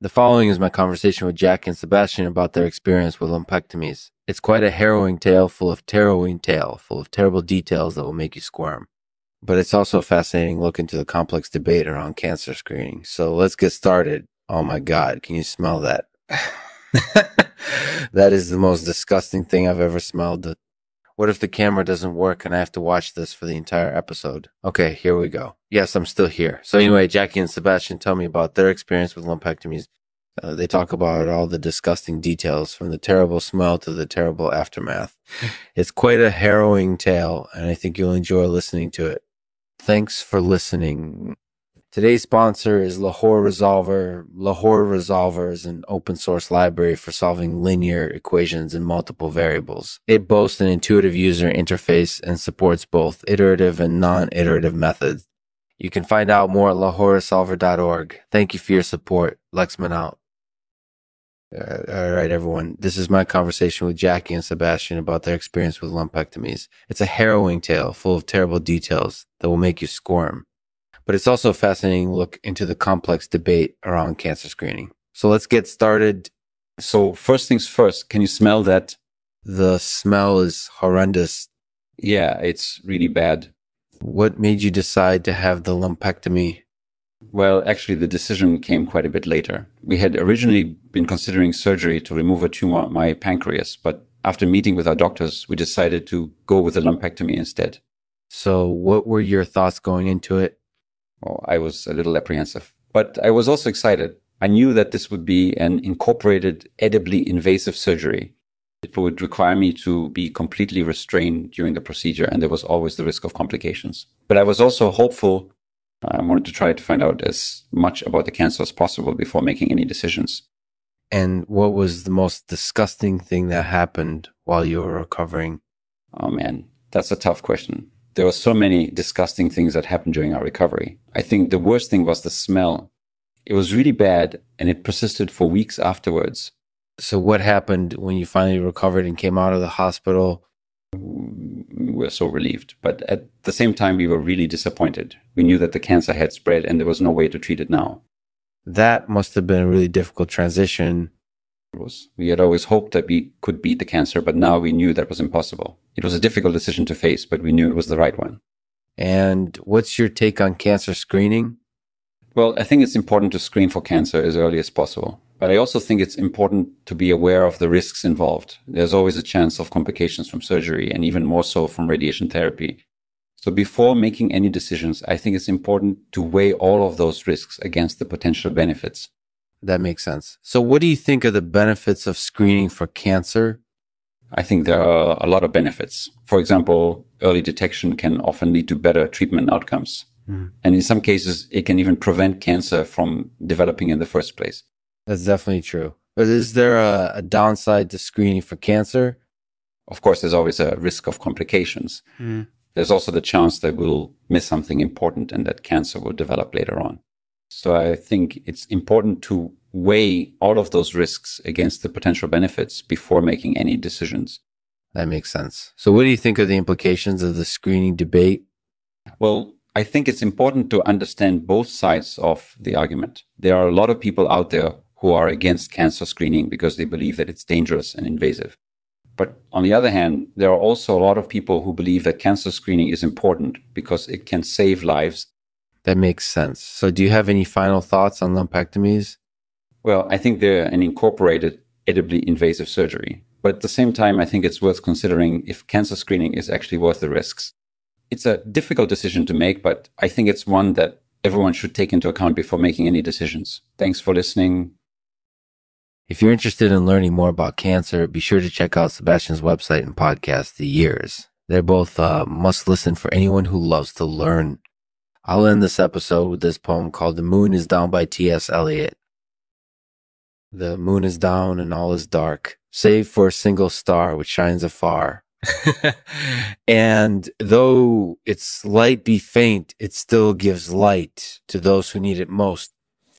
The following is my conversation with Jack and Sebastian about their experience with lumpectomies. It's quite a harrowing tale full of harrowing tale, full of terrible details that will make you squirm. But it's also a fascinating look into the complex debate around cancer screening. So let's get started. Oh my God, can you smell that? that is the most disgusting thing I've ever smelled. What if the camera doesn't work and I have to watch this for the entire episode? Okay, here we go. Yes, I'm still here. So anyway, Jacky and Sebastian tell me about their experience with lumpectomies. Uh, they talk about all the disgusting details from the terrible smell to the terrible aftermath. It's quite a harrowing tale, and I think you'll enjoy listening to it. Thanks for listening. Today's sponsor is Lahore Resolver. Lahore Resolver is an open source library for solving linear equations in multiple variables. It boasts an intuitive user interface and supports both iterative and non-iterative methods. You can find out more at lahoresolver.org. Thank you for your support. Lexman out. All right, everyone. This is my conversation with Jacky and Sebastian about their experience with lumpectomies. It's a harrowing tale full of terrible details that will make you squirm but it's also a fascinating look into the complex debate around cancer screening. So let's get started. So first things first, can you smell that? The smell is horrendous. Yeah, it's really bad. What made you decide to have the lumpectomy? Well, actually, the decision came quite a bit later. We had originally been considering surgery to remove a tumor on my pancreas, but after meeting with our doctors, we decided to go with a lumpectomy instead. So, what were your thoughts going into it? Well, I was a little apprehensive, but I was also excited. I knew that this would be an incorporated, edibly invasive surgery. It would require me to be completely restrained during the procedure, and there was always the risk of complications. But I was also hopeful. I wanted to try to find out as much about the cancer as possible before making any decisions. And what was the most disgusting thing that happened while you were recovering? Oh man, that's a tough question there were so many disgusting things that happened during our recovery. I think the worst thing was the smell. It was really bad and it persisted for weeks afterwards. So, what happened when you finally recovered and came out of the hospital? We were so relieved. But at the same time, we were really disappointed. We knew that the cancer had spread and there was no way to treat it now. That must have been a really difficult transition we had always hoped that we could beat the cancer, but now we knew that was impossible. It was a difficult decision to face, but we knew it was the right one. And what's your take on cancer screening? Well, I think it's important to screen for cancer as early as possible. But I also think it's important to be aware of the risks involved. There's always a chance of complications from surgery and even more so from radiation therapy. So before making any decisions, I think it's important to weigh all of those risks against the potential benefits. That makes sense. So, what do you think are the benefits of screening for cancer? I think there are a lot of benefits. For example, early detection can often lead to better treatment outcomes. Mm. And in some cases, it can even prevent cancer from developing in the first place. That's definitely true. But is there a, a downside to screening for cancer? Of course, there's always a risk of complications. Mm. There's also the chance that we'll miss something important and that cancer will develop later on. So I think it's important to weigh all of those risks against the potential benefits before making any decisions. That makes sense. So what do you think are the implications of the screening debate? Well, I think it's important to understand both sides of the argument. There are a lot of people out there who are against cancer screening because they believe that it's dangerous and invasive. But on the other hand, there are also a lot of people who believe that cancer screening is important because it can save lives that makes sense. So, do you have any final thoughts on lumpectomies? Well, I think they're an incorporated, edibly invasive surgery. But at the same time, I think it's worth considering if cancer screening is actually worth the risks. It's a difficult decision to make, but I think it's one that everyone should take into account before making any decisions. Thanks for listening. If you're interested in learning more about cancer, be sure to check out Sebastian's website and podcast, The Years. They're both uh, must listen for anyone who loves to learn I'll end this episode with this poem called The Moon is Down by T.S. Eliot. The moon is down and all is dark, save for a single star which shines afar. and though its light be faint, it still gives light to those who need it most.